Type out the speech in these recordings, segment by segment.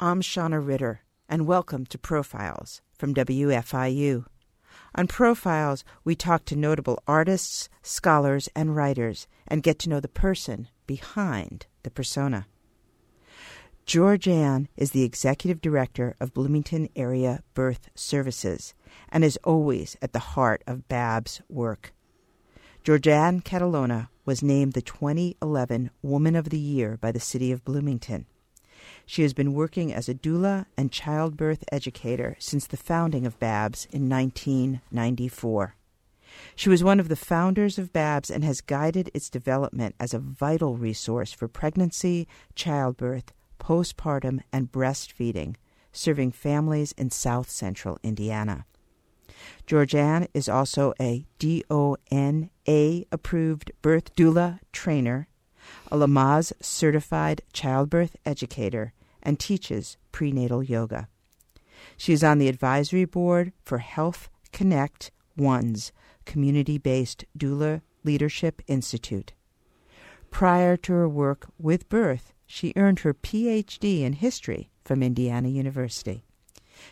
I'm Shana Ritter, and welcome to Profiles from WFIU. On Profiles, we talk to notable artists, scholars, and writers and get to know the person behind the persona. Georgianne is the executive director of Bloomington Area Birth Services and is always at the heart of BAB's work. Georgianne Catalona was named the 2011 Woman of the Year by the City of Bloomington. She has been working as a doula and childbirth educator since the founding of BABS in 1994. She was one of the founders of BABS and has guided its development as a vital resource for pregnancy, childbirth, postpartum, and breastfeeding, serving families in south central Indiana. Georgianne is also a DONA approved birth doula trainer, a Lamaze certified childbirth educator, and teaches prenatal yoga. She is on the advisory board for Health Connect One's community based doula leadership institute. Prior to her work with birth, she earned her PhD in history from Indiana University.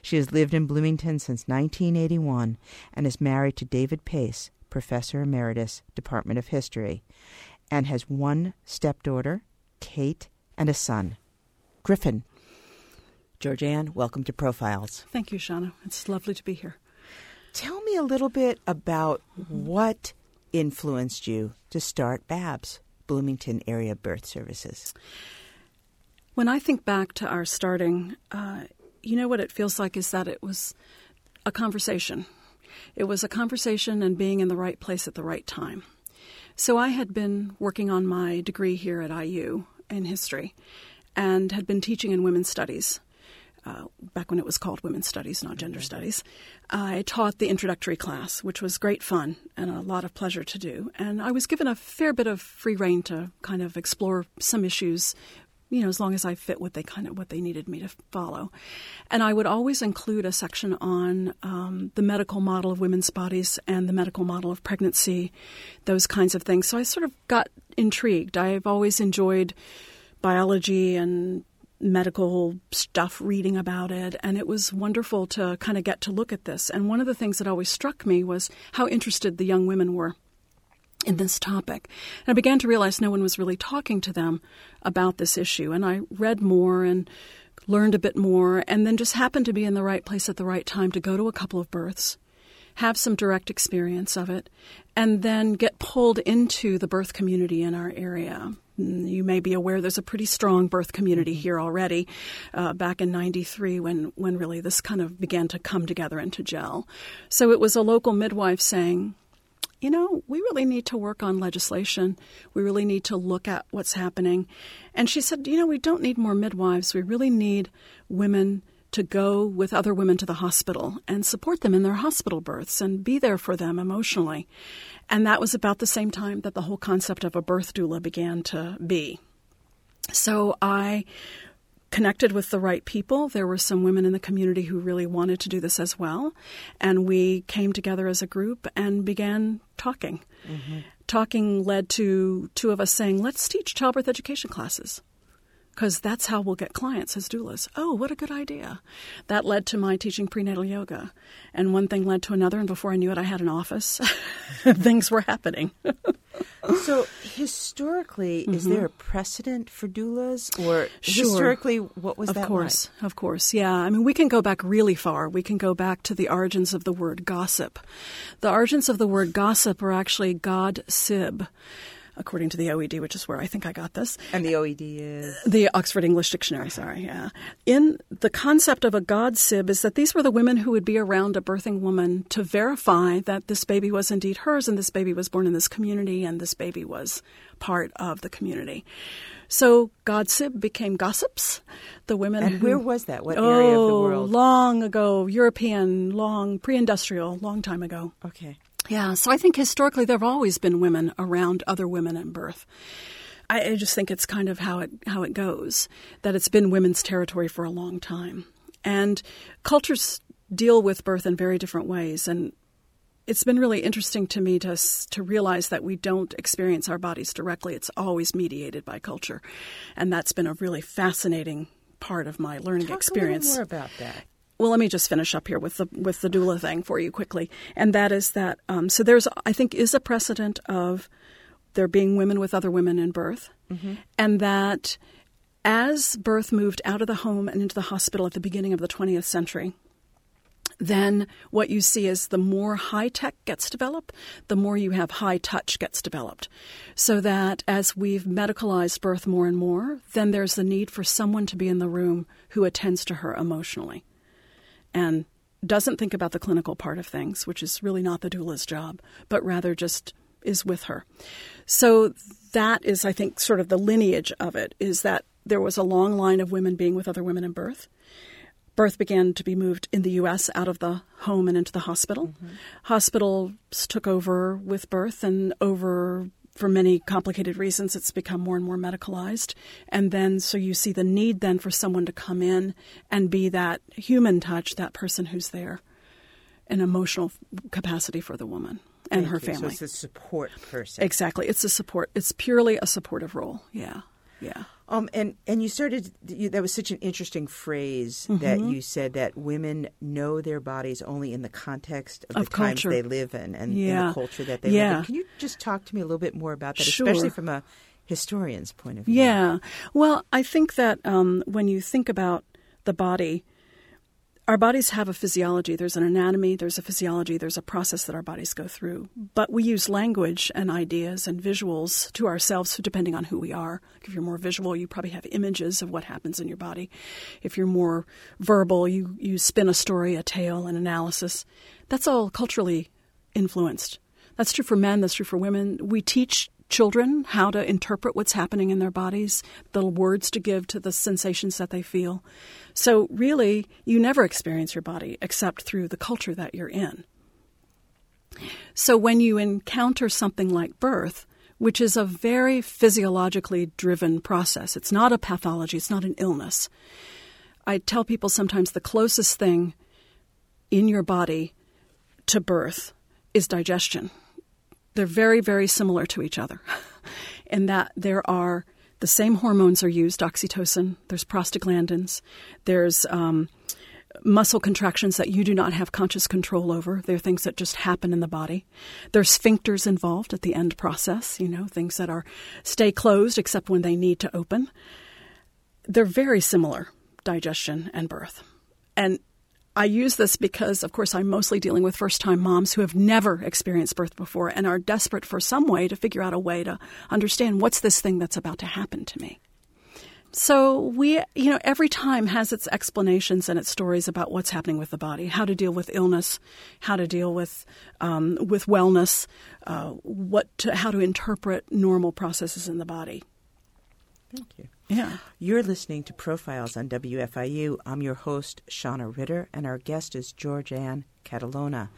She has lived in Bloomington since 1981 and is married to David Pace, Professor Emeritus, Department of History, and has one stepdaughter, Kate, and a son, Griffin. Georgianne, welcome to Profiles. Thank you, Shana. It's lovely to be here. Tell me a little bit about what influenced you to start BABS, Bloomington Area Birth Services. When I think back to our starting, uh, you know what it feels like is that it was a conversation. It was a conversation and being in the right place at the right time. So I had been working on my degree here at IU in history and had been teaching in women's studies. Uh, back when it was called women's studies, not gender studies. I taught the introductory class, which was great fun and a lot of pleasure to do. And I was given a fair bit of free rein to kind of explore some issues you know, as long as I fit what they kind of what they needed me to follow. And I would always include a section on um, the medical model of women's bodies and the medical model of pregnancy, those kinds of things. So I sort of got intrigued. I've always enjoyed biology and medical stuff, reading about it, and it was wonderful to kind of get to look at this. And one of the things that always struck me was how interested the young women were in this topic. And I began to realize no one was really talking to them about this issue. And I read more and learned a bit more, and then just happened to be in the right place at the right time to go to a couple of births, have some direct experience of it, and then get pulled into the birth community in our area. You may be aware there's a pretty strong birth community mm-hmm. here already. Uh, back in '93, when when really this kind of began to come together and to gel, so it was a local midwife saying, you know, we really need to work on legislation. We really need to look at what's happening. And she said, you know, we don't need more midwives. We really need women to go with other women to the hospital and support them in their hospital births and be there for them emotionally. And that was about the same time that the whole concept of a birth doula began to be. So I connected with the right people. There were some women in the community who really wanted to do this as well. And we came together as a group and began talking. Mm-hmm. Talking led to two of us saying, let's teach childbirth education classes because that's how we'll get clients as doulas. Oh, what a good idea. That led to my teaching prenatal yoga. And one thing led to another, and before I knew it, I had an office. Things were happening. so, historically, mm-hmm. is there a precedent for doulas? Or sure. historically, what was of that? Of course, like? of course. Yeah. I mean, we can go back really far. We can go back to the origins of the word gossip. The origins of the word gossip are actually God Sib according to the OED, which is where I think I got this. And the OED is? The Oxford English Dictionary, sorry, yeah. In the concept of a god sib is that these were the women who would be around a birthing woman to verify that this baby was indeed hers and this baby was born in this community and this baby was part of the community. So Godsib became gossips. The women. And who, where was that? What oh, area of the oh, world? Long ago, European, long pre-industrial, long time ago. Okay. Yeah, so I think historically there have always been women around other women at birth. I, I just think it's kind of how it how it goes that it's been women's territory for a long time, and cultures deal with birth in very different ways. And it's been really interesting to me to to realize that we don't experience our bodies directly. It's always mediated by culture, and that's been a really fascinating part of my learning Talk experience. a little more about that. Well, let me just finish up here with the with the doula thing for you quickly, and that is that um, so there's I think is a precedent of there being women with other women in birth, mm-hmm. and that as birth moved out of the home and into the hospital at the beginning of the 20th century, then what you see is the more high tech gets developed, the more you have high touch gets developed. So that as we've medicalized birth more and more, then there's the need for someone to be in the room who attends to her emotionally and doesn't think about the clinical part of things, which is really not the doula's job, but rather just is with her. So that is, I think, sort of the lineage of it is that there was a long line of women being with other women in birth birth began to be moved in the U.S. out of the home and into the hospital. Mm-hmm. Hospitals took over with birth, and over for many complicated reasons, it's become more and more medicalized. And then, so you see the need then for someone to come in and be that human touch, that person who's there, an emotional capacity for the woman and Thank her you. family. So it's a support person. Exactly. It's a support. It's purely a supportive role. Yeah. Yeah. Um, and and you started. You, that was such an interesting phrase mm-hmm. that you said that women know their bodies only in the context of, of the culture. times they live in and yeah. in the culture that they yeah. live in. Can you just talk to me a little bit more about that, sure. especially from a historian's point of view? Yeah. Well, I think that um, when you think about the body our bodies have a physiology. There's an anatomy, there's a physiology, there's a process that our bodies go through. But we use language and ideas and visuals to ourselves depending on who we are. If you're more visual, you probably have images of what happens in your body. If you're more verbal, you, you spin a story, a tale, an analysis. That's all culturally influenced. That's true for men, that's true for women. We teach children how to interpret what's happening in their bodies, the words to give to the sensations that they feel. So, really, you never experience your body except through the culture that you're in. So, when you encounter something like birth, which is a very physiologically driven process, it's not a pathology, it's not an illness. I tell people sometimes the closest thing in your body to birth is digestion they're very, very similar to each other in that there are the same hormones are used oxytocin, there's prostaglandins, there's um, muscle contractions that you do not have conscious control over. They're things that just happen in the body. There's sphincters involved at the end process, you know, things that are stay closed except when they need to open. They're very similar, digestion and birth. And I use this because, of course, I'm mostly dealing with first time moms who have never experienced birth before and are desperate for some way to figure out a way to understand what's this thing that's about to happen to me. So we, you know, every time has its explanations and its stories about what's happening with the body, how to deal with illness, how to deal with um, with wellness, uh, what to, how to interpret normal processes in the body. Thank you. Yeah. You're listening to Profiles on WFIU. I'm your host, Shana Ritter, and our guest is George Georgianne Catalona,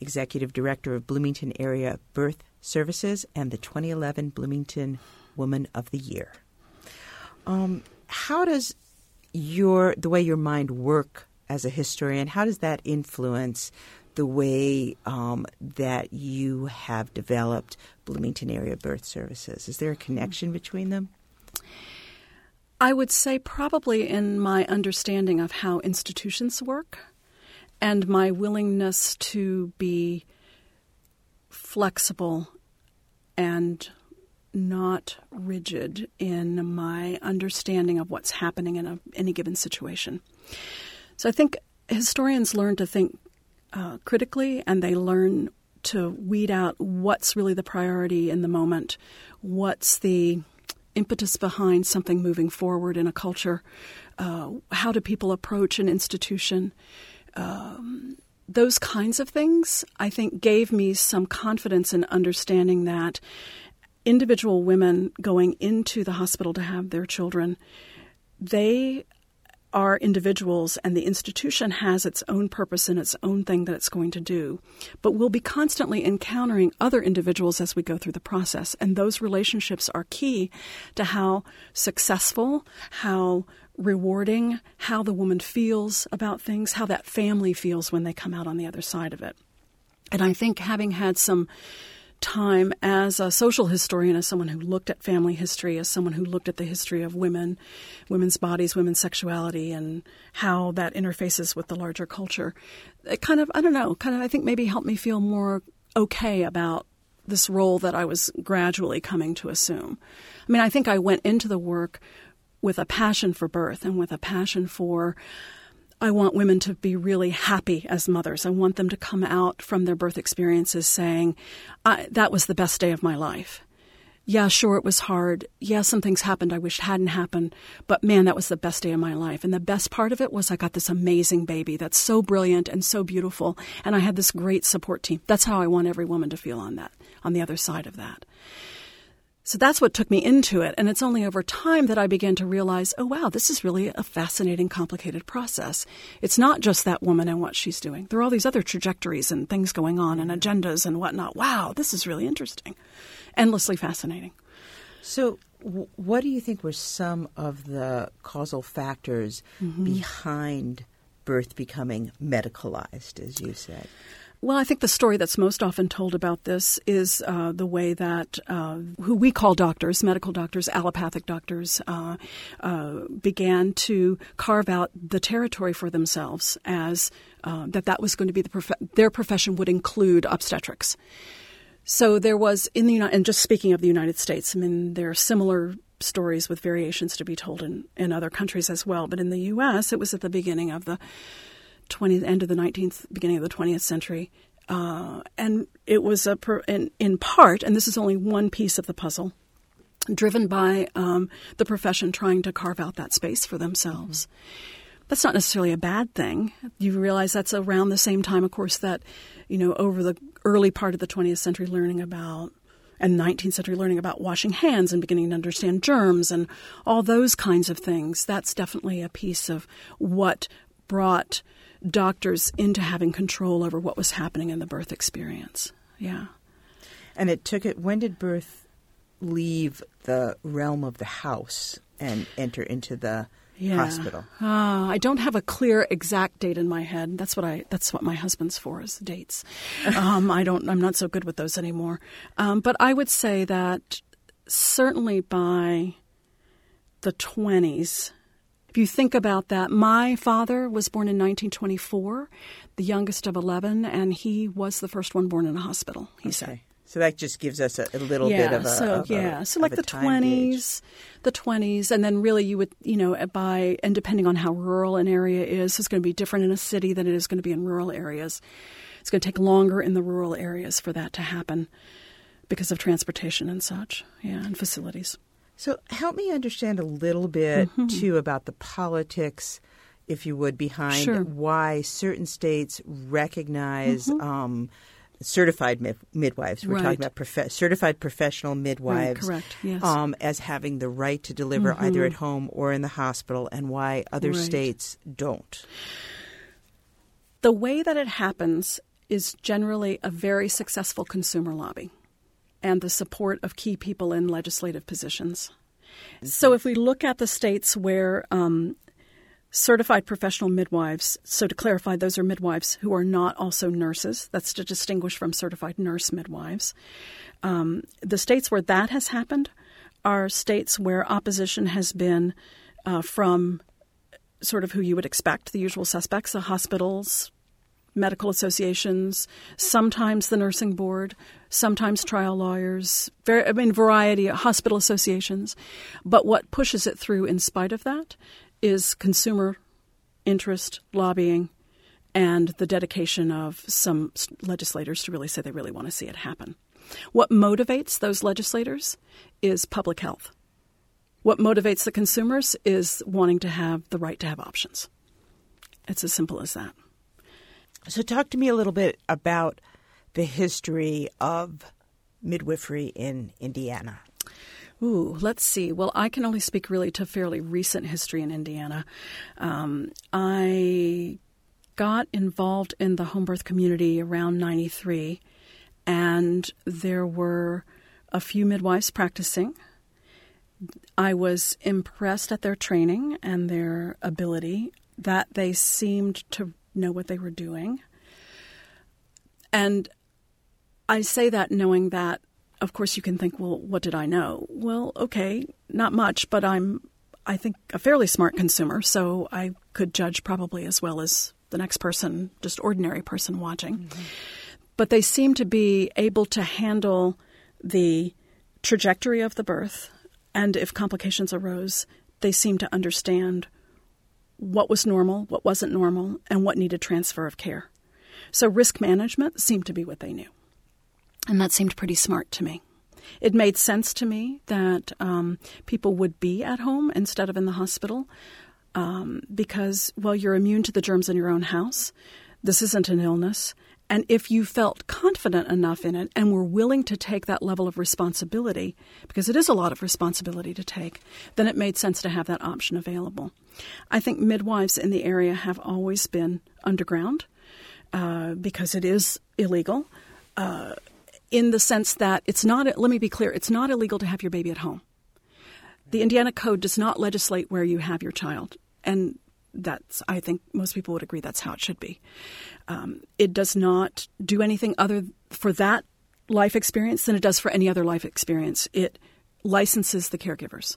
Executive Director of Bloomington Area Birth Services and the 2011 Bloomington Woman of the Year. Um, how does your the way your mind work as a historian? How does that influence the way um, that you have developed Bloomington Area Birth Services? Is there a connection between them? I would say probably in my understanding of how institutions work and my willingness to be flexible and not rigid in my understanding of what's happening in a, any given situation. So I think historians learn to think uh, critically and they learn to weed out what's really the priority in the moment, what's the impetus behind something moving forward in a culture. Uh, how do people approach an institution? Um, those kinds of things, I think, gave me some confidence in understanding that individual women going into the hospital to have their children, they are individuals and the institution has its own purpose and its own thing that it's going to do. But we'll be constantly encountering other individuals as we go through the process. And those relationships are key to how successful, how rewarding, how the woman feels about things, how that family feels when they come out on the other side of it. And I think having had some time as a social historian, as someone who looked at family history, as someone who looked at the history of women, women's bodies, women's sexuality, and how that interfaces with the larger culture. It kind of, I don't know, kind of, I think maybe helped me feel more okay about this role that I was gradually coming to assume. I mean, I think I went into the work with a passion for birth and with a passion for I want women to be really happy as mothers. I want them to come out from their birth experiences saying, that was the best day of my life. Yeah, sure, it was hard. Yeah, some things happened I wish hadn't happened, but man, that was the best day of my life. And the best part of it was I got this amazing baby that's so brilliant and so beautiful, and I had this great support team. That's how I want every woman to feel on that, on the other side of that. So that's what took me into it. And it's only over time that I began to realize, oh, wow, this is really a fascinating, complicated process. It's not just that woman and what she's doing. There are all these other trajectories and things going on and agendas and whatnot. Wow, this is really interesting. Endlessly fascinating. So, w- what do you think were some of the causal factors mm-hmm. behind birth becoming medicalized, as you said? Well, I think the story that's most often told about this is uh, the way that uh, who we call doctors, medical doctors, allopathic doctors, uh, uh began to carve out the territory for themselves as uh, that that was going to be the prof- their profession would include obstetrics. So there was in the United, and just speaking of the United States, I mean there are similar stories with variations to be told in, in other countries as well. But in the U.S., it was at the beginning of the 20th, end of the 19th, beginning of the 20th century. Uh, and it was a per, in, in part, and this is only one piece of the puzzle, driven by um, the profession trying to carve out that space for themselves. Mm-hmm. That's not necessarily a bad thing. You realize that's around the same time, of course, that you know over the early part of the 20th century, learning about and 19th century learning about washing hands and beginning to understand germs and all those kinds of things. That's definitely a piece of what brought doctors into having control over what was happening in the birth experience. Yeah. And it took it, when did birth leave the realm of the house and enter into the yeah. hospital? Uh, I don't have a clear exact date in my head. That's what I. That's what my husband's for is dates. um, I don't. I'm not so good with those anymore. Um, but I would say that certainly by the 20s, if you think about that, my father was born in 1924, the youngest of 11, and he was the first one born in a hospital, he okay. said. So that just gives us a, a little yeah, bit of a so of yeah, a, so like the twenties, the twenties, and then really you would you know by and depending on how rural an area is, it's going to be different in a city than it is going to be in rural areas. It's going to take longer in the rural areas for that to happen because of transportation and such, yeah, and facilities. So help me understand a little bit mm-hmm. too about the politics, if you would, behind sure. why certain states recognize. Mm-hmm. Um, certified mid- midwives. We're right. talking about prof- certified professional midwives right, correct, yes. um, as having the right to deliver mm-hmm. either at home or in the hospital, and why other right. states don't. The way that it happens is generally a very successful consumer lobby and the support of key people in legislative positions. So, if we look at the states where um, certified professional midwives, so to clarify, those are midwives who are not also nurses, that's to distinguish from certified nurse midwives. Um, the states where that has happened are states where opposition has been uh, from sort of who you would expect, the usual suspects, the hospitals, medical associations, sometimes the nursing board, sometimes trial lawyers, very, I mean, variety of hospital associations. But what pushes it through in spite of that is consumer interest, lobbying, and the dedication of some legislators to really say they really want to see it happen. What motivates those legislators is public health. What motivates the consumers is wanting to have the right to have options. It's as simple as that. So, talk to me a little bit about the history of midwifery in Indiana. Ooh, let's see. Well, I can only speak really to fairly recent history in Indiana. Um, I got involved in the home birth community around 93, and there were a few midwives practicing. I was impressed at their training and their ability, that they seemed to know what they were doing. And I say that knowing that, of course, you can think, well, what did I know? Well, okay, not much, but I'm, I think, a fairly smart consumer, so I could judge probably as well as the next person, just ordinary person watching. Mm-hmm. But they seem to be able to handle the trajectory of the birth, and if complications arose, they seem to understand what was normal, what wasn't normal, and what needed transfer of care. So risk management seemed to be what they knew. And that seemed pretty smart to me. It made sense to me that um, people would be at home instead of in the hospital um, because, well, you're immune to the germs in your own house. This isn't an illness. And if you felt confident enough in it and were willing to take that level of responsibility, because it is a lot of responsibility to take, then it made sense to have that option available. I think midwives in the area have always been underground uh, because it is illegal. Uh, in the sense that it's not, let me be clear, it's not illegal to have your baby at home. The Indiana Code does not legislate where you have your child. And that's, I think most people would agree that's how it should be. Um, it does not do anything other for that life experience than it does for any other life experience. It licenses the caregivers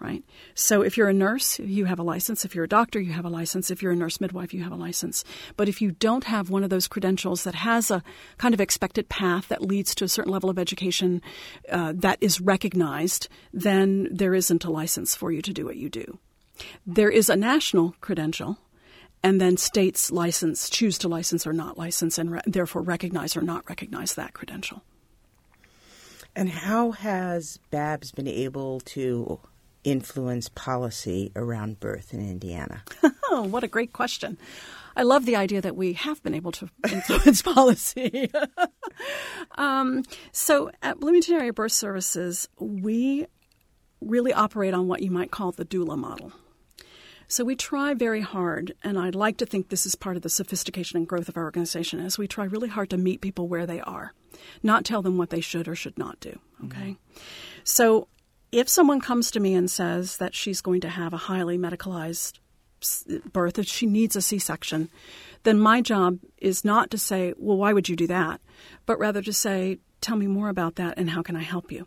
right? So if you're a nurse, you have a license. If you're a doctor, you have a license. If you're a nurse midwife, you have a license. But if you don't have one of those credentials that has a kind of expected path that leads to a certain level of education uh, that is recognized, then there isn't a license for you to do what you do. There is a national credential. And then states license, choose to license or not license, and re- therefore recognize or not recognize that credential. And how has Babs been able to influence policy around birth in Indiana? oh, what a great question. I love the idea that we have been able to influence policy. um, so at Bloomington Area Birth Services, we really operate on what you might call the doula model. So we try very hard, and I'd like to think this is part of the sophistication and growth of our organization, is we try really hard to meet people where they are, not tell them what they should or should not do. Okay, mm-hmm. so if someone comes to me and says that she's going to have a highly medicalized birth, that she needs a C section, then my job is not to say, well, why would you do that? But rather to say, tell me more about that and how can I help you?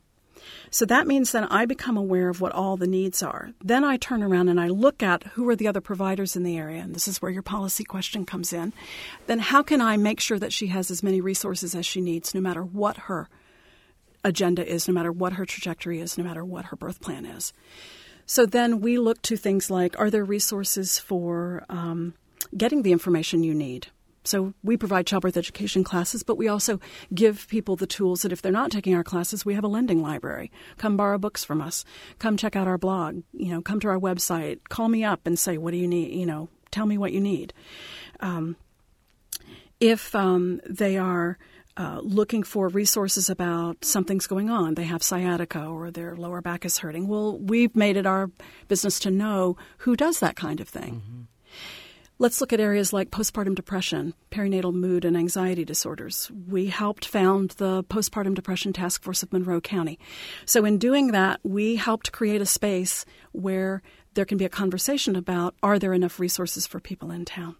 So that means then I become aware of what all the needs are. Then I turn around and I look at who are the other providers in the area, and this is where your policy question comes in. Then how can I make sure that she has as many resources as she needs, no matter what her agenda is, no matter what her trajectory is, no matter what her birth plan is. So then we look to things like are there resources for um, getting the information you need? So we provide childbirth education classes, but we also give people the tools that if they're not taking our classes, we have a lending library. Come borrow books from us. Come check out our blog. You know, come to our website. Call me up and say, what do you need? You know, tell me what you need. Um, if um, they are uh, looking for resources about something's going on. They have sciatica or their lower back is hurting. Well, we've made it our business to know who does that kind of thing. Mm-hmm. Let's look at areas like postpartum depression, perinatal mood, and anxiety disorders. We helped found the Postpartum Depression Task Force of Monroe County. So, in doing that, we helped create a space where there can be a conversation about are there enough resources for people in town?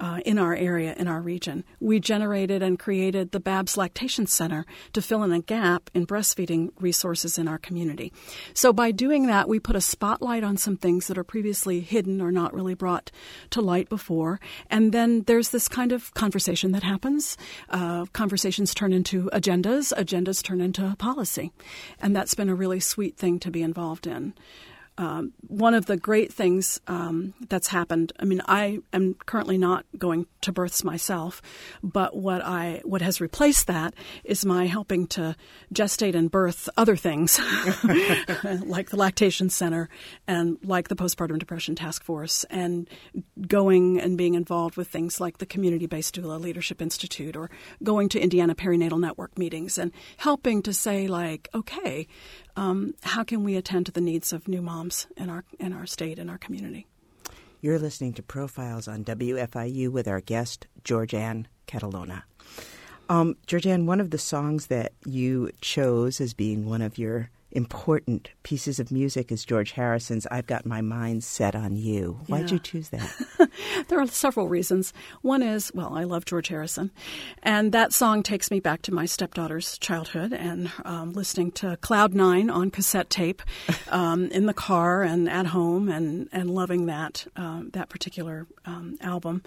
Uh, in our area, in our region. We generated and created the Babs Lactation Center to fill in a gap in breastfeeding resources in our community. So by doing that, we put a spotlight on some things that are previously hidden or not really brought to light before. And then there's this kind of conversation that happens. Uh, conversations turn into agendas, agendas turn into policy. And that's been a really sweet thing to be involved in. Um, one of the great things um, that's happened. I mean, I am currently not going to births myself, but what I what has replaced that is my helping to gestate and birth other things, like the lactation center and like the postpartum depression task force, and going and being involved with things like the community based doula leadership institute, or going to Indiana perinatal network meetings and helping to say like, okay, um, how can we attend to the needs of new moms in our in our state and our community? You're listening to Profiles on WFIU with our guest Georgianne Catalona. Um, Georgianne, one of the songs that you chose as being one of your important pieces of music is George Harrison's I've Got My Mind Set on You. Why'd Yeah. you choose that? There are several reasons. One is, well, I love George Harrison, and that song takes me back to my stepdaughter's childhood and um, listening to Cloud Nine on cassette tape um, in the car and at home, and and loving that um, that particular um, album.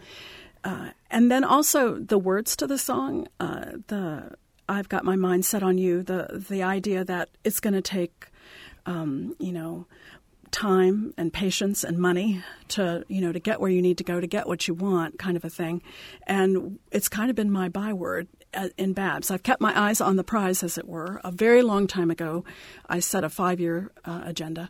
Uh, and then also the words to the song, uh, the I've got my mind set on you. The the idea that it's going to take, um, you know, time and patience and money to you know to get where you need to go to get what you want, kind of a thing. And it's kind of been my byword uh, in Babs. I've kept my eyes on the prize, as it were. A very long time ago, I set a five year uh, agenda.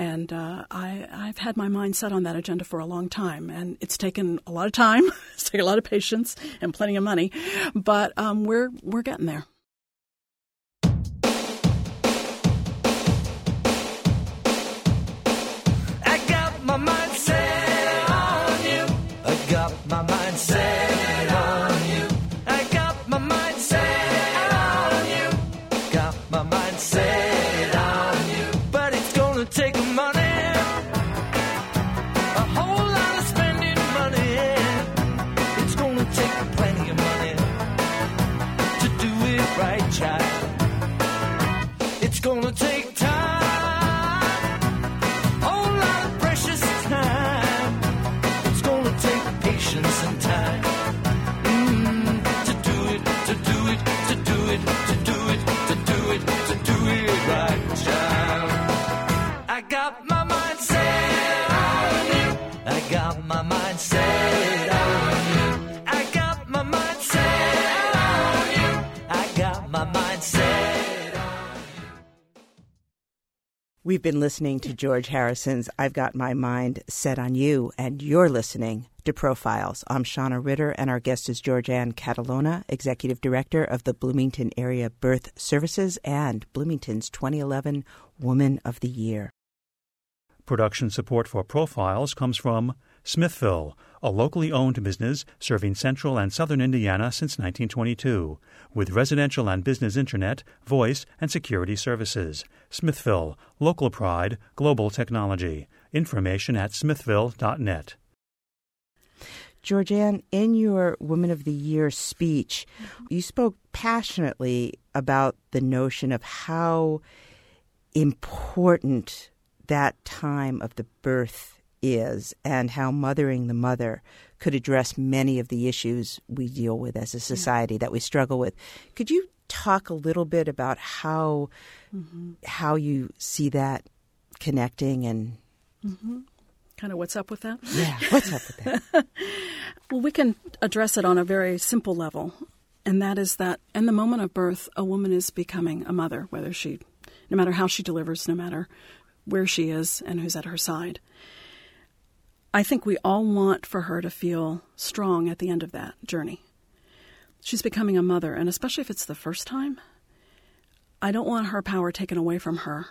And uh, I, I've had my mind set on that agenda for a long time, and it's taken a lot of time. it's taken a lot of patience and plenty of money, but um, we're we're getting there. We've been listening to George Harrison's I've Got My Mind Set on You, and you're listening to Profiles. I'm Shana Ritter, and our guest is George Georgianne Catalona, Executive Director of the Bloomington Area Birth Services and Bloomington's 2011 Woman of the Year. Production support for Profiles comes from Smithville, a locally owned business serving central and southern Indiana since 1922, with residential and business internet, voice, and security services. Smithville, local pride, global technology. Information at smithville.net. Georgianne, in your Woman of the Year speech, you spoke passionately about the notion of how important that time of the birth is and how mothering the mother could address many of the issues we deal with as a society that we struggle with. Could you talk a little bit about how mm-hmm. how you see that connecting and mm-hmm. Kind of what's up with that? yeah, what's up with that? Well, we can address it on a very simple level, and that is that in the moment of birth, a woman is becoming a mother, whether she, no matter how she delivers, no matter where she is and who's at her side. I think we all want for her to feel strong at the end of that journey. She's becoming a mother, and especially if it's the first time, I don't want her power taken away from her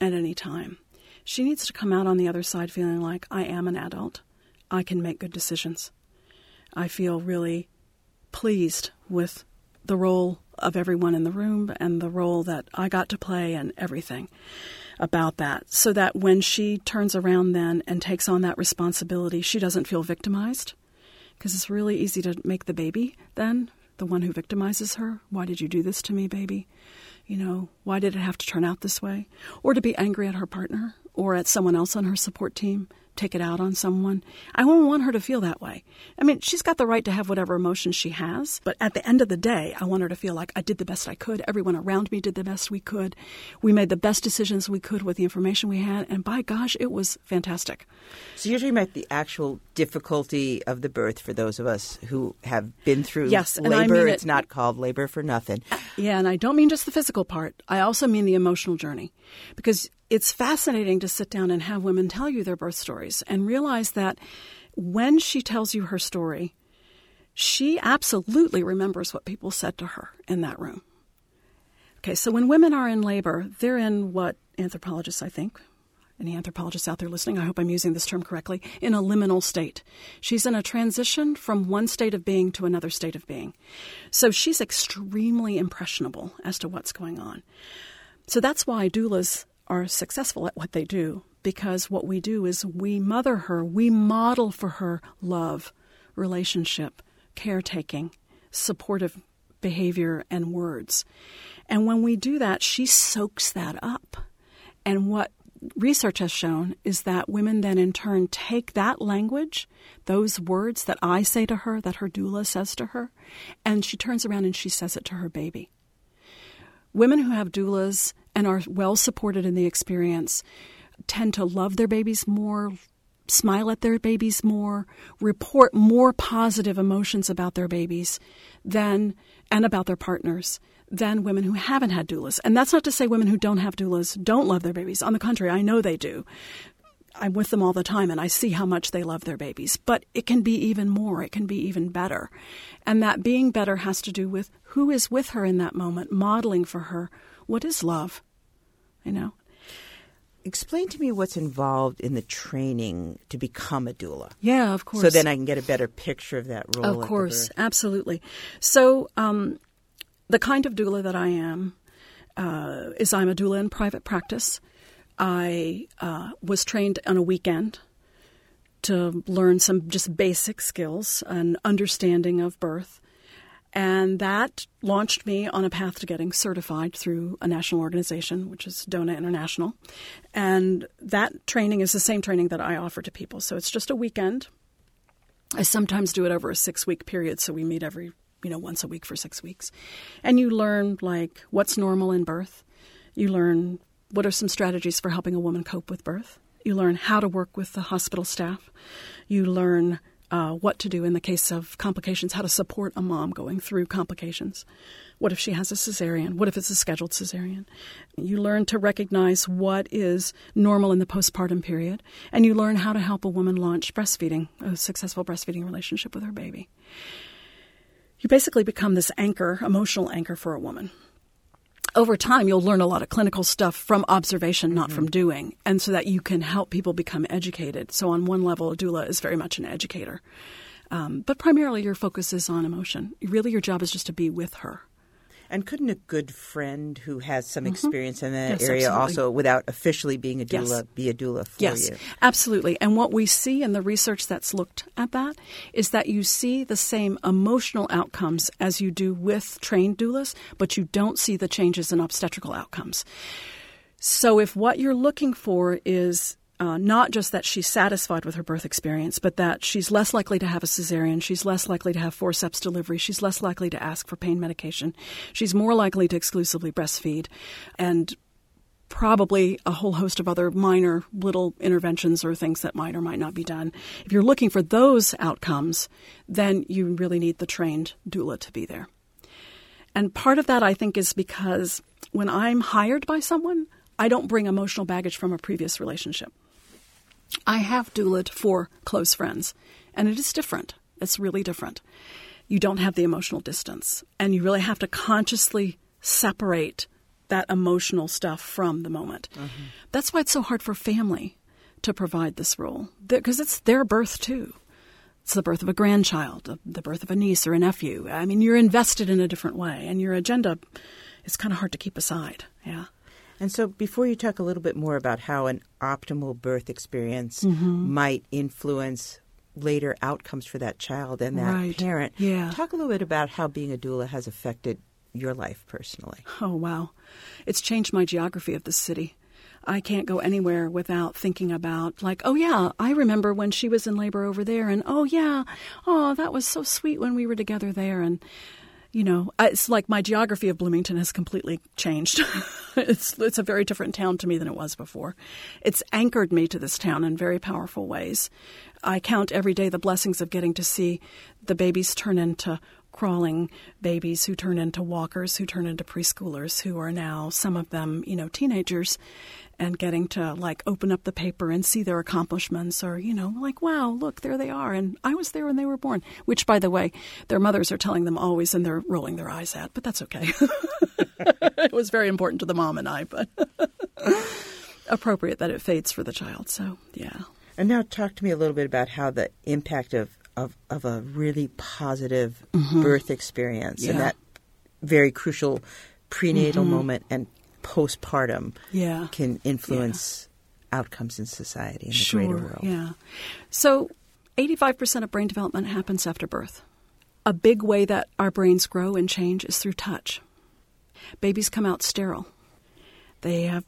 at any time. She needs to come out on the other side feeling like I am an adult. I can make good decisions. I feel really pleased with the role of everyone in the room and the role that I got to play and everything about that. So that when she turns around then and takes on that responsibility, she doesn't feel victimized. Because it's really easy to make the baby then the one who victimizes her. Why did you do this to me, baby? You know, why did it have to turn out this way? Or to be angry at her partner or at someone else on her support team, take it out on someone. I don't want her to feel that way. I mean, she's got the right to have whatever emotions she has, but at the end of the day, I want her to feel like I did the best I could. Everyone around me did the best we could. We made the best decisions we could with the information we had, and by gosh, it was fantastic. So you're talking about the actual difficulty of the birth for those of us who have been through Yes, and labor. I mean it- it's not called labor for nothing. Yeah, and I don't mean just the physical part. I also mean the emotional journey. Because it's fascinating to sit down and have women tell you their birth stories and realize that when she tells you her story, she absolutely remembers what people said to her in that room. Okay, so when women are in labor, they're in what anthropologists, I think, any anthropologists out there listening, I hope I'm using this term correctly, in a liminal state. She's in a transition from one state of being to another state of being. So she's extremely impressionable as to what's going on. So that's why doulas are successful at what they do because what we do is we mother her, we model for her love, relationship, caretaking, supportive behavior, and words. And when we do that, she soaks that up. And what research has shown is that women then in turn take that language, those words that I say to her, that her doula says to her, and she turns around and she says it to her baby. Women who have doulas and are well supported in the experience tend to love their babies more, smile at their babies more, report more positive emotions about their babies than and about their partners than women who haven't had doulas. And that's not to say women who don't have doulas don't love their babies. On the contrary, I know they do. I'm with them all the time and I see how much they love their babies. But it can be even more, it can be even better. And that being better has to do with who is with her in that moment, modeling for her what is love. You know? Explain to me what's involved in the training to become a doula. Yeah, of course. So then I can get a better picture of that role. Of course, absolutely. So, um, the kind of doula that I am uh, is I'm a doula in private practice. I uh, was trained on a weekend to learn some just basic skills and understanding of birth. And that launched me on a path to getting certified through a national organization, which is DONA International. And that training is the same training that I offer to people. So it's just a weekend. I sometimes do it over a six week period, so we meet every you know, once a week for six weeks. And you learn, like, what's normal in birth. You learn what are some strategies for helping a woman cope with birth. You learn how to work with the hospital staff. You learn uh, what to do in the case of complications, how to support a mom going through complications. What if she has a cesarean? What if it's a scheduled cesarean? You learn to recognize what is normal in the postpartum period, and you learn how to help a woman launch breastfeeding, a successful breastfeeding relationship with her baby you basically become this anchor, emotional anchor for a woman. Over time, you'll learn a lot of clinical stuff from observation, mm-hmm. not from doing, and so that you can help people become educated. So, on one level, a doula is very much an educator. Um, but primarily, your focus is on emotion. Really, your job is just to be with her. And couldn't a good friend who has some mm-hmm. experience in that yes, area absolutely. also, without officially being a doula, yes. be a doula for yes, you? absolutely. And what we see in the research that's looked at that is that you see the same emotional outcomes as you do with trained doulas, but you don't see the changes in obstetrical outcomes. So if what you're looking for is uh, not just that she's satisfied with her birth experience, but that she's less likely to have a cesarean, she's less likely to have forceps delivery, she's less likely to ask for pain medication, she's more likely to exclusively breastfeed, and probably a whole host of other minor little interventions or things that might or might not be done. If you're looking for those outcomes, then you really need the trained doula to be there. And part of that, I think, is because when I'm hired by someone, I don't bring emotional baggage from a previous relationship. I have doulaed for close friends, and it is different. It's really different. You don't have the emotional distance, and you really have to consciously separate that emotional stuff from the moment. Mm-hmm. That's why it's so hard for family to provide this role, because it's their birth too. It's the birth of a grandchild, the birth of a niece or a nephew. I mean, you're invested in a different way, and your agenda is kind of hard to keep aside. Yeah. And so, before you talk a little bit more about how an optimal birth experience mm-hmm. might influence later outcomes for that child and that right. parent, yeah. talk a little bit about how being a doula has affected your life personally. Oh, wow. It's changed my geography of the city. I can't go anywhere without thinking about, like, oh, yeah, I remember when she was in labor over there, and oh, yeah, oh, that was so sweet when we were together there. And you know, it's like my geography of Bloomington has completely changed. it's it's a very different town to me than it was before. It's anchored me to this town in very powerful ways. I count every day the blessings of getting to see the babies turn into crawling babies who turn into walkers, who turn into preschoolers, who are now some of them, you know, teenagers, and getting to like open up the paper and see their accomplishments, or you know, like wow, look, there they are, and I was there when they were born. Which, by the way, their mothers are telling them always, and they're rolling their eyes at, but that's okay. it was very important to the mom and I, but appropriate that it fades for the child. So yeah. And now talk to me a little bit about how the impact of of, of a really positive mm-hmm. birth experience yeah. and that very crucial prenatal mm-hmm. moment and postpartum Yeah. can influence outcomes in society in the greater world. Yeah. So, 85% of brain development happens after birth. A big way that our brains grow and change is through touch. Babies come out sterile. They have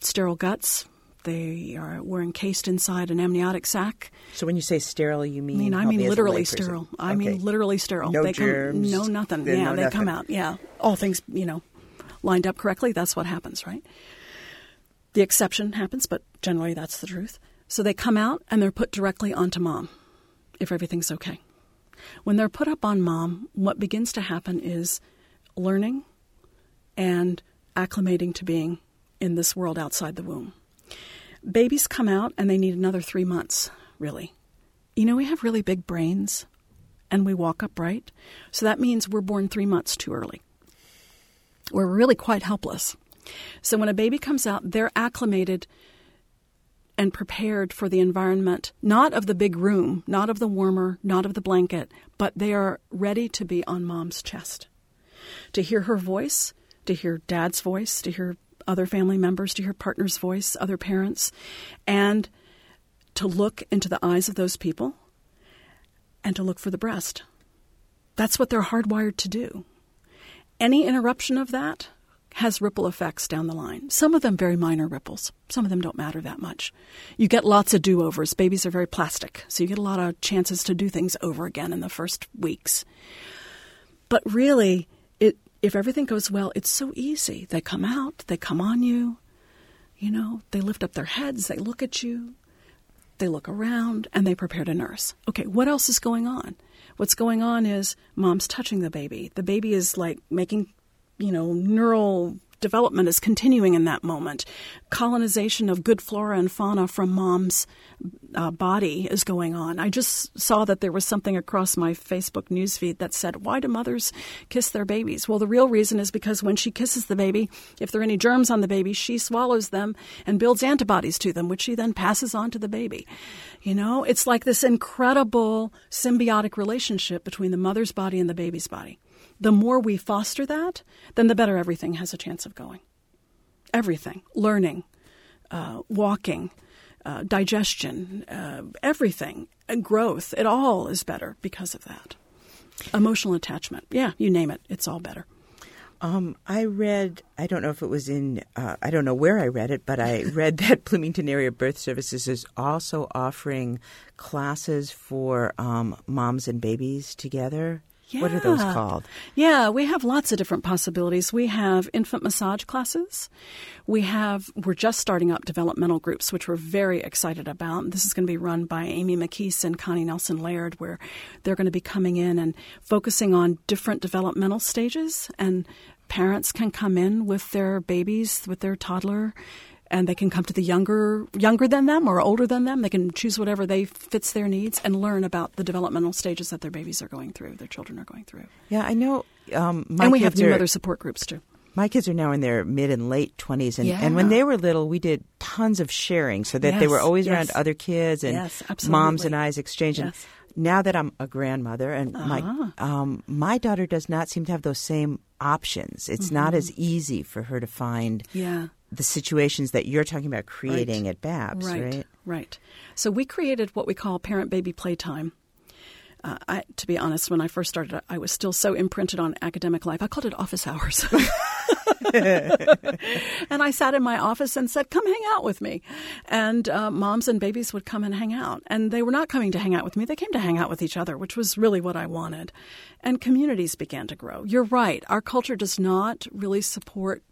sterile guts. They are were encased inside an amniotic sac. So when you say sterile, you mean? I mean, I mean me as a literally sterile. I Okay. mean literally sterile. No they germs, Come, no nothing. yeah, no they come out. Yeah, all things you know, lined up correctly. That's what happens, right? The exception happens, but generally that's the truth. So they come out and they're put directly onto mom, if everything's okay. When they're put up on mom, what begins to happen is learning and acclimating to being in this world outside the womb. Babies come out and they need another three months, really. You know, we have really big brains and we walk upright. So that means we're born three months too early. We're really quite helpless. So when a baby comes out, they're acclimated and prepared for the environment, not of the big room, not of the warmer, not of the blanket, but they are ready to be on mom's chest. To hear her voice, to hear dad's voice, to hear other family members, to hear partner's voice, other parents, and to look into the eyes of those people and to look for the breast. That's what they're hardwired to do. Any interruption of that has ripple effects down the line. Some of them very minor ripples. Some of them don't matter that much. You get lots of do overs. Babies are very plastic, so you get a lot of chances to do things over again in the first weeks. But really, if everything goes well, it's so easy. They come out, they come on you, you know, they lift up their heads, they look at you, they look around, and they prepare to nurse. Okay, what else is going on? What's going on is mom's touching the baby. The baby is like making, you know, neural development is continuing in that moment. Colonization of good flora and fauna from mom's uh, body is going on. I just saw that there was something across my Facebook newsfeed that said, Why do mothers kiss their babies? Well, the real reason is because when she kisses the baby, if there are any germs on the baby, she swallows them and builds antibodies to them, which she then passes on to the baby. You know, it's like this incredible symbiotic relationship between the mother's body and the baby's body. The more we foster that, then the better everything has a chance of going. Everything, learning, uh, walking, uh, digestion, uh, everything, and growth, it all is better because of that. Emotional attachment, yeah, you name it, it's all better. Um, I read, I don't know if it was in, uh, I don't know where I read it, but I read that Bloomington Area Birth Services is also offering classes for um, moms and babies together. What are those called? Yeah, we have lots of different possibilities. We have infant massage classes. We have, we're just starting up developmental groups, which we're very excited about. This is going to be run by Amy McKees and Connie Nelson Laird, where they're going to be coming in and focusing on different developmental stages. And parents can come in with their babies, with their toddler, and they can come to the younger younger than them or older than them. They can choose whatever they fits their needs and learn about the developmental stages that their babies are going through, their children are going through. Yeah, I know. Um, my and we have new are, mother support groups too. My kids are now in their mid and late twenties, and, and when they were little, we did tons of sharing, so that they were always yes. around other kids and Yes, moms and I's exchange. And Yes. now that I'm a grandmother, and Uh-huh. my um, my daughter does not seem to have those same options. It's not as easy for her to find Mm-hmm. Yeah. The situations that you're talking about creating at Babs, right, right? right. So we created what we call parent baby playtime. Uh, I, to be honest, when I first started, I was still so imprinted on academic life. I called it office hours. and I sat in my office and said, "Come hang out with me." And uh, moms and babies would come and hang out, and they were not coming to hang out with me; they came to hang out with each other, which was really what I wanted. And communities began to grow. You're right; our culture does not really support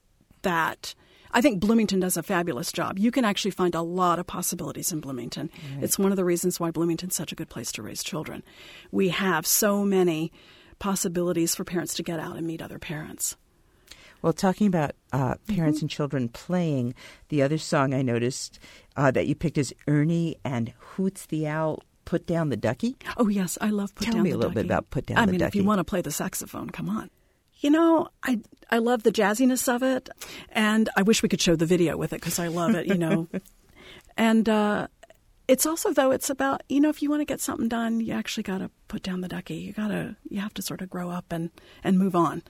that. I think Bloomington does a fabulous job. You can actually find a lot of possibilities in Bloomington. It's one of the reasons why Bloomington's such a good place to raise children. We have so many possibilities for parents to get out and meet other parents. Well, talking about uh, parents Mm-hmm. and children playing, the other song I noticed uh, that you picked is Ernie and Hoots the Owl. Put down the ducky. Oh yes, I love Put Tell Down me the a little bit Ducky. about Put Down I the mean, ducky. I mean, if you want to play the saxophone, come on. You know, I I love the jazziness of it, and I wish we could show the video with it because I love it. You know, and uh, it's also though it's about you know if you want to get something done you actually got to put down the ducky. You got to you have to sort of grow up and and move on.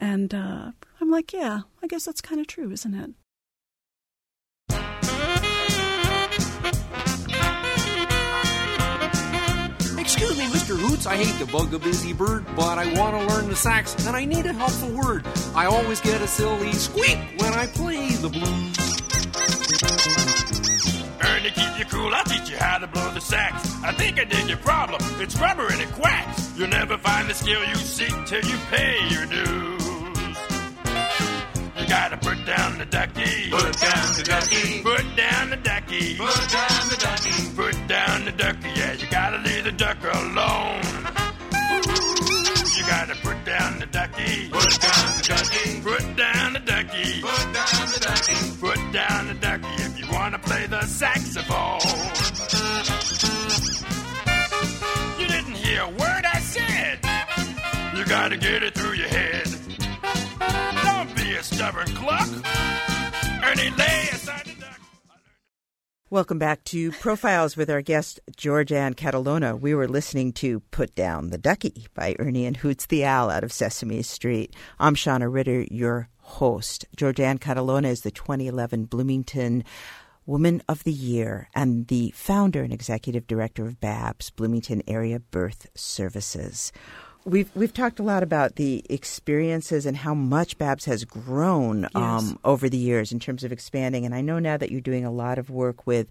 And uh, i'm like yeah i guess that's kind of true isn't it me, I hate to bug a busy bird, but I want to learn the sax and I need a helpful word. I always get a silly squeak when I play the blues. Ernie, keep you cool. I'll teach you how to blow the sax. I think I dig your problem. It's rubber and it quacks. You'll never find the skill you seek till you pay your dues. You gotta put down the ducky. Put down the ducky. Put down the ducky. Put down the ducky. Put down the ducky. Yeah, you gotta leave the duck alone. Gotta put down the ducky. Put down the ducky. Put down the ducky. Put down the ducky. Put down the ducky if you wanna play the saxophone. You didn't hear a word I said. You gotta get it through your head. Don't be a stubborn cluck. Ernie, lay aside the duck. Welcome back to Profiles with our guest, Georgianne Catalona. We were listening to Put Down the Ducky by Ernie and Hoots the Owl out of Sesame Street. I'm Shana Ritter, your host. Georgianne Catalona is the 2011 Bloomington Woman of the Year and the founder and executive director of BABS, Bloomington Area Birth Services. We've we've talked a lot about the experiences and how much Babs has grown um, over the years in terms of expanding. And I know now that you're doing a lot of work with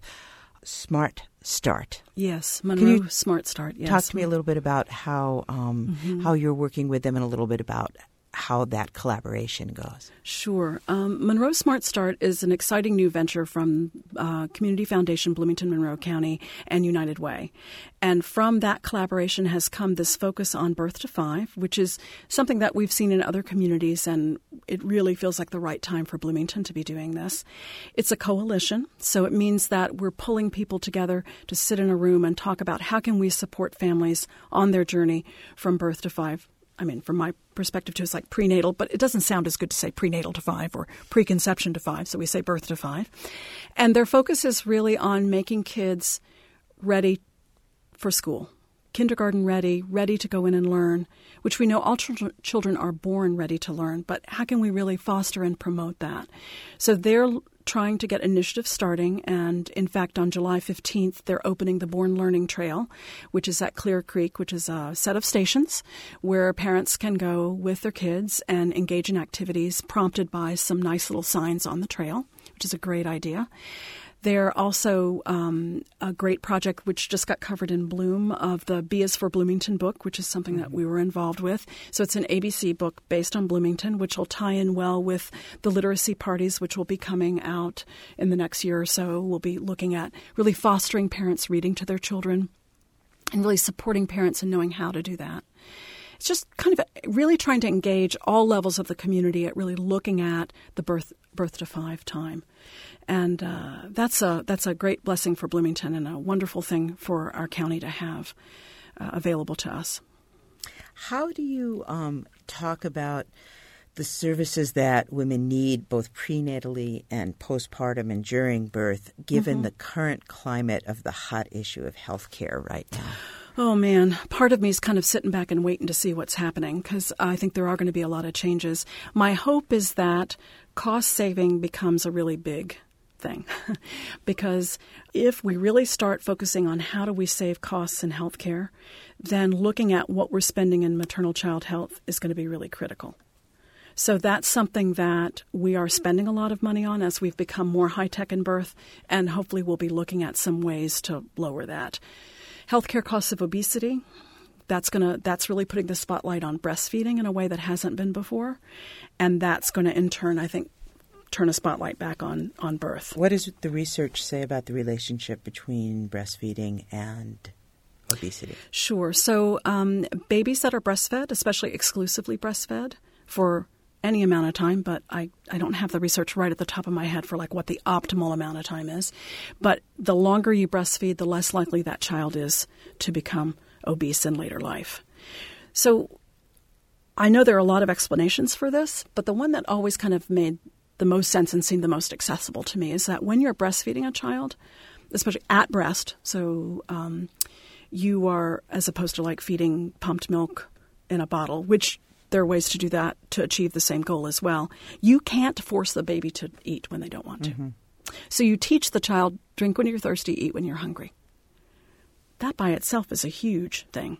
Smart Start. yes you monroe smart start yes Talk to me a little bit about how um, how you're working with them, and a little bit about how that collaboration goes. Sure. Um, Monroe Smart Start is an exciting new venture from uh, Community Foundation, Bloomington, Monroe County, and United Way. And from that collaboration has come this focus on birth to five, which is something that we've seen in other communities, and it really feels like the right time for Bloomington to be doing this. It's a coalition, so it means that we're pulling people together to sit in a room and talk about how can we support families on their journey from birth to five I mean, from my perspective, too, it's like prenatal, but it doesn't sound as good to say prenatal to five or preconception to five, so we say birth to five. And their focus is really on making kids ready for school, kindergarten ready, ready to go in and learn, which we know all children, children are born ready to learn, but how can we really foster and promote that? So they're trying to get initiatives starting, and in fact, on July 15th, they're opening the Born Learning Trail, which is at Clear Creek, which is a set of stations where parents can go with their kids and engage in activities prompted by some nice little signs on the trail, which is a great idea. They're also um, a great project which just got covered in Bloom of the B is for Bloomington book, which is something that we were involved with. So it's an ABC book based on Bloomington, which will tie in well with the literacy parties, which will be coming out in the next year or so. We'll be looking at really fostering parents reading to their children and really supporting parents and knowing how to do that it's just kind of really trying to engage all levels of the community at really looking at the birth birth to five time, and uh, that's a that's a great blessing for Bloomington and a wonderful thing for our county to have uh, available to us. How do you um, talk about the services that women need both prenatally and postpartum and during birth, given the current climate of the hot issue of healthcare right now? Oh man, part of me is kind of sitting back and waiting to see what's happening because I think there are going to be a lot of changes. My hope is that cost saving becomes a really big thing because if we really start focusing on how do we save costs in healthcare, then looking at what we're spending in maternal child health is going to be really critical. So that's something that we are spending a lot of money on as we've become more high tech in birth, and hopefully we'll be looking at some ways to lower that. Healthcare costs of obesity. That's gonna that's really putting the spotlight on breastfeeding in a way that hasn't been before, and that's going to in turn, I think, turn a spotlight back on on birth. What does the research say about the relationship between breastfeeding and obesity? Sure. So um, babies that are breastfed, especially exclusively breastfed for any amount of time, but I, I don't have the research right at the top of my head for like what the optimal amount of time is. But the longer you breastfeed, the less likely that child is to become obese in later life. So I know there are a lot of explanations for this, but the one that always kind of made the most sense and seemed the most accessible to me is that when you're breastfeeding a child, especially at breast. So um, you are, as opposed to like feeding pumped milk in a bottle, which there are ways to do that to achieve the same goal as well. You can't force the baby to eat when they don't want to. So you teach the child drink when you're thirsty, eat when you're hungry. That by itself is a huge thing.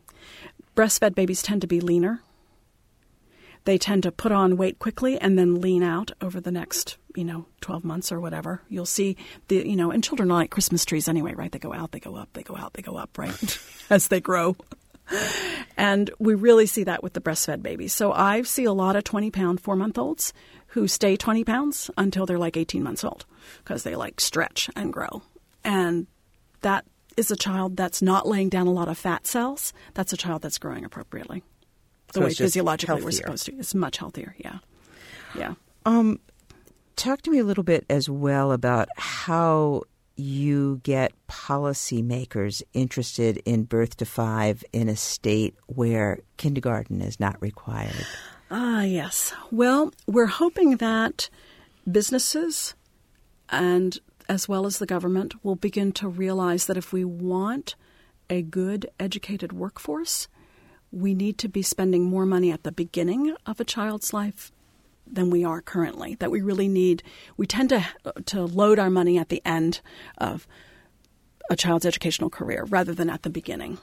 Breastfed babies tend to be leaner. They tend to put on weight quickly and then lean out over the next, you know, 12 months or whatever. You'll see the, you know, and children are like Christmas trees anyway, right? They go out, they go up, they go out, they go up, right? As they grow. And we really see that with the breastfed babies. So I see a lot of 20 pound four month olds who stay 20 pounds until they're like 18 months old because they like stretch and grow. And that is a child that's not laying down a lot of fat cells. That's a child that's growing appropriately. The So way physiologically we're supposed to. It's much healthier, yeah. Yeah. Um, talk to me a little bit as well about how you get policymakers interested in birth to five in a state where kindergarten is not required. Ah, yes. Well, we're hoping that businesses and as well as the government will begin to realize that if we want a good educated workforce, we need to be spending more money at the beginning of a child's life than we are currently. That we really need, we tend to, to load our money at the end of a child's educational career rather than at the beginning.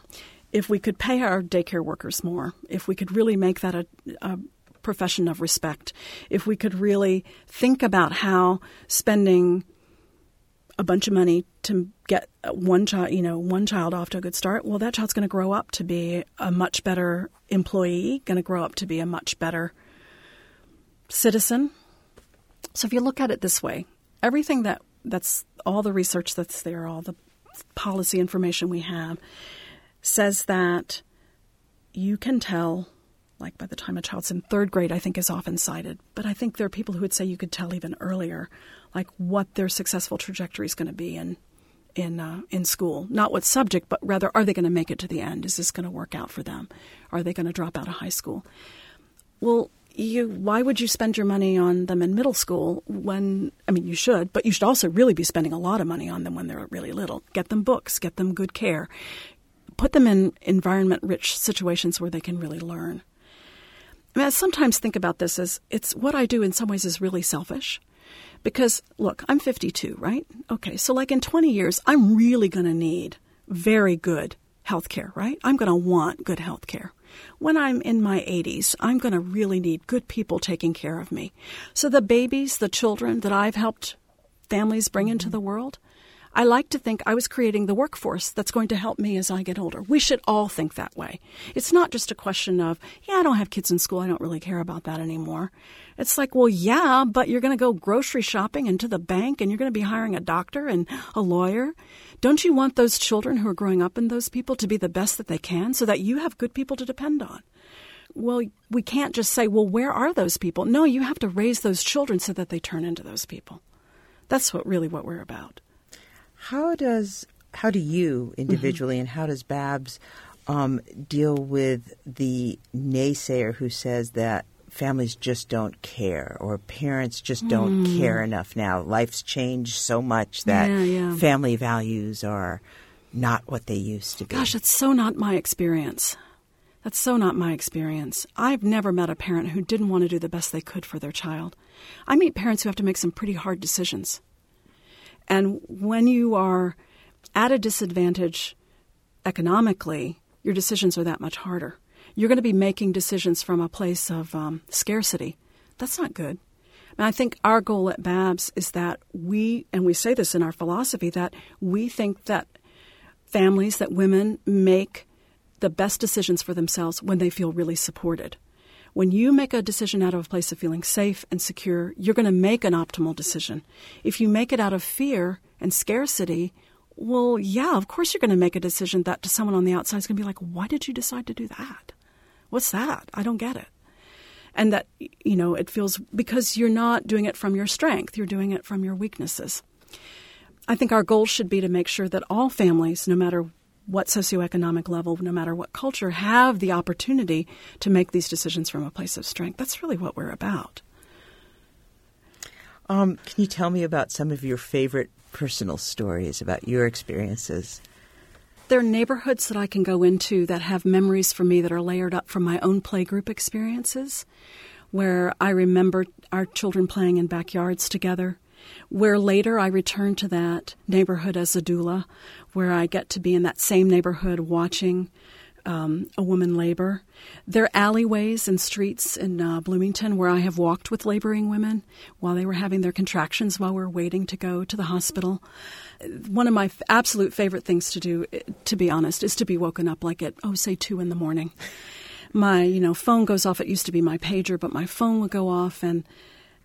If we could pay our daycare workers more, if we could really make that a, a profession of respect, if we could really think about how spending a bunch of money to get one child, you know, one child off to a good start, well, that child's going to grow up to be a much better employee, going to grow up to be a much better citizen. So if you look at it this way, everything that that's all the research that's there, all the policy information we have says that you can tell like by the time a child's in third grade i think is often cited but i think there are people who would say you could tell even earlier like what their successful trajectory is going to be in in uh, in school not what subject but rather are they going to make it to the end is this going to work out for them are they going to drop out of high school well you why would you spend your money on them in middle school when I mean you should, but you should also really be spending a lot of money on them when they're really little. Get them books, get them good care. Put them in environment rich situations where they can really learn. I mean, I sometimes think about this as it's what I do in some ways is really selfish. Because look, I'm 52, right? Okay, so like in 20 years, I'm really going to need very good health care, right? I'm going to want good health care. When I'm in my 80s, I'm going to really need good people taking care of me. So the babies, the children that I've helped families bring into mm-hmm. the world, I like to think I was creating the workforce that's going to help me as I get older. We should all think that way. It's not just a question of, yeah, I don't have kids in school. I don't really care about that anymore. It's like, well, yeah, but you're going to go grocery shopping and to the bank and you're going to be hiring a doctor and a lawyer. Don't you want those children who are growing up in those people to be the best that they can so that you have good people to depend on? Well, we can't just say, well, where are those people? No, you have to raise those children so that they turn into those people. That's what really what we're about. How does how do you individually and how does Babs um, deal with the naysayer who says that families just don't care or parents just don't care enough now? Life's changed so much that Yeah, yeah. family values are not what they used to be. Gosh, that's so not my experience. That's so not my experience. I've never met a parent who didn't want to do the best they could for their child. I meet parents who have to make some pretty hard decisions. And when you are at a disadvantage economically, your decisions are that much harder. You're going to be making decisions from a place of um, scarcity. That's not good. And I think our goal at Babs is that we, and we say this in our philosophy, that we think that families, that women make the best decisions for themselves when they feel really supported. When you make a decision out of a place of feeling safe and secure, you're going to make an optimal decision. If you make it out of fear and scarcity, well, yeah, of course you're going to make a decision that to someone on the outside is going to be like, why did you decide to do that? What's that? I don't get it. And that, you know, it feels because you're not doing it from your strength, you're doing it from your weaknesses. I think our goal should be to make sure that all families, no matter what socioeconomic level, no matter what culture, have the opportunity to make these decisions from a place of strength. That's really what we're about. Um, can you tell me about some of your favorite personal stories about your experiences? There are neighborhoods that I can go into that have memories for me that are layered up from my own playgroup experiences, where I remember our children playing in backyards together. Where later I return to that neighborhood as a doula, where I get to be in that same neighborhood watching um, a woman labor. There are alleyways and streets in uh, Bloomington where I have walked with laboring women while they were having their contractions while we are waiting to go to the hospital. One of my f- absolute favorite things to do, to be honest, is to be woken up like at, oh, say, two in the morning. My, you know, phone goes off. It used to be my pager, but my phone would go off, and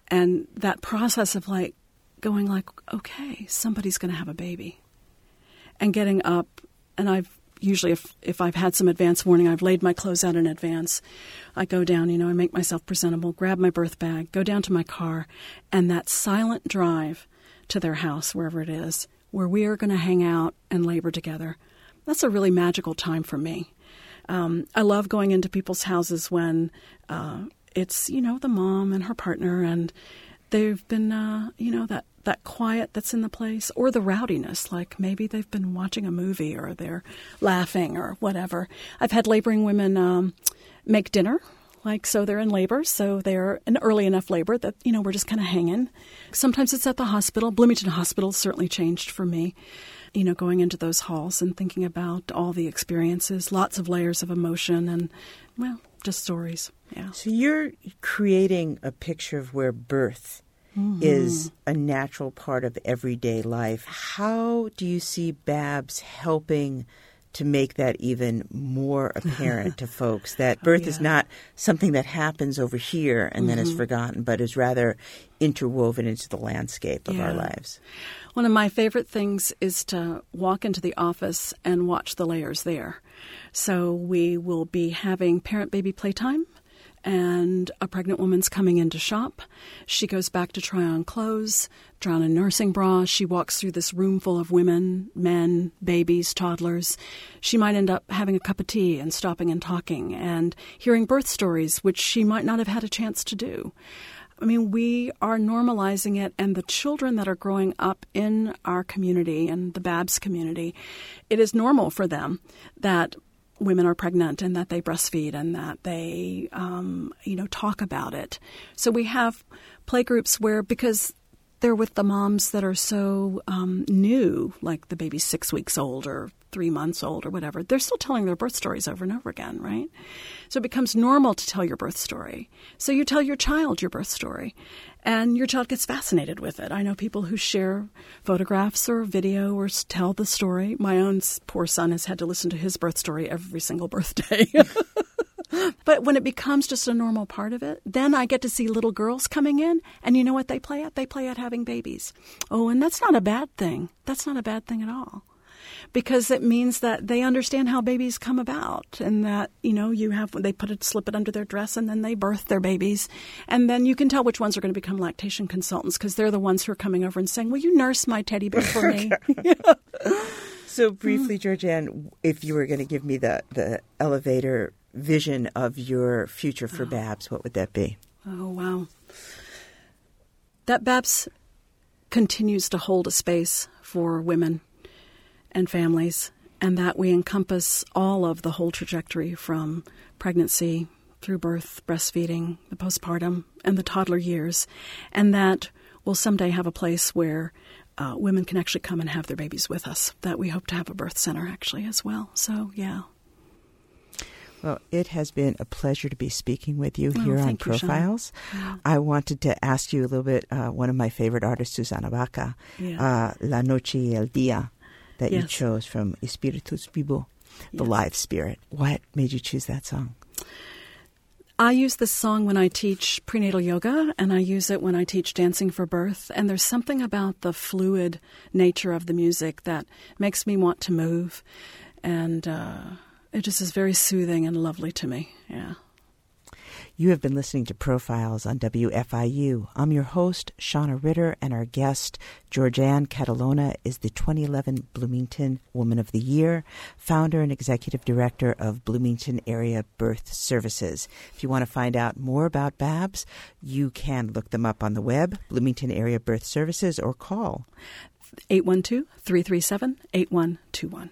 and that process of like going like, okay, somebody's going to have a baby, and getting up, and I've usually if if I've had some advance warning, I've laid my clothes out in advance. I go down, you know, I make myself presentable, grab my birth bag, go down to my car, and that silent drive to their house, wherever it is, where we are going to hang out and labor together. That's a really magical time for me. Um, I love going into people's houses when uh, it's you know the mom and her partner, and they've been uh, you know that that quiet that's in the place or the rowdiness like maybe they've been watching a movie or they're laughing or whatever. I've had laboring women um, make dinner like so they're in labor so they're in early enough labor that you know we're just kind of hanging. Sometimes it's at the hospital. Bloomington hospital certainly changed for me you know going into those halls and thinking about all the experiences lots of layers of emotion and well just stories yeah So you're creating a picture of where birth mm-hmm. is a natural part of everyday life. How do you see Babs helping to make that even more apparent to folks that oh, birth is yeah. not something that happens over here and then is mm-hmm. forgotten, but is rather interwoven into the landscape of our lives? One of my favorite things is to walk into the office and watch the layers there. So we will be having parent baby playtime and a pregnant woman's coming in to shop. She goes back to try on clothes, try on a nursing bra. She walks through this room full of women, men, babies, toddlers. She might end up having a cup of tea and stopping and talking and hearing birth stories, which she might not have had a chance to do. I mean, we are normalizing it, and the children that are growing up in our community and the Babs community, it is normal for them that women are pregnant and that they breastfeed and that they, um, you know, talk about it. So we have playgroups where because they're with the moms that are so um, new, like the baby's six weeks old or three months old or whatever, they're still telling their birth stories over and over again, right? So it becomes normal to tell your birth story. So you tell your child your birth story, and your child gets fascinated with it. I know people who share photographs or video or tell the story. My own poor son has had to listen to his birth story every single birthday. But when it becomes just a normal part of it, then I get to see little girls coming in, and you know what they play at? They play at having babies. Oh, and that's not a bad thing. That's not a bad thing at all. Because it means that they understand how babies come about, and that you know you have they put it slip it under their dress, and then they birth their babies, and then you can tell which ones are going to become lactation consultants because they're the ones who are coming over and saying, "Will you nurse my teddy bear for me?" So briefly, mm. Georgianne, if you were going to give me the, the elevator vision of your future for Babs, what would that be? Oh, wow. That Babs continues to hold a space for women and families, and that we encompass all of the whole trajectory from pregnancy through birth, breastfeeding, the postpartum, and the toddler years, and that we'll someday have a place where uh, women can actually come and have their babies with us. That we hope to have a birth center actually as well. So, yeah. Well, it has been a pleasure to be speaking with you Oh, here on thank you, Sean. Profiles. I wanted to ask you a little bit. Uh, one of my favorite artists, Susana Baca, Yeah. uh, La Noche y el Día, that you chose from Espiritus Vivo, the Yes. live spirit. What made you choose that song? I use this song when I teach prenatal yoga, and I use it when I teach dancing for birth. And there's something about the fluid nature of the music that makes me want to move, and uh, it just is very soothing and lovely to me. Yeah. You have been listening to Profiles on WFIU. I'm your host, Shana Ritter, and our guest, Georgianne Catalona, is the 2011 Bloomington Woman of the Year, founder and executive director of Bloomington Area Birth Services. If you want to find out more about BABS, you can look them up on the web, Bloomington Area Birth Services, or call 812 337 8121.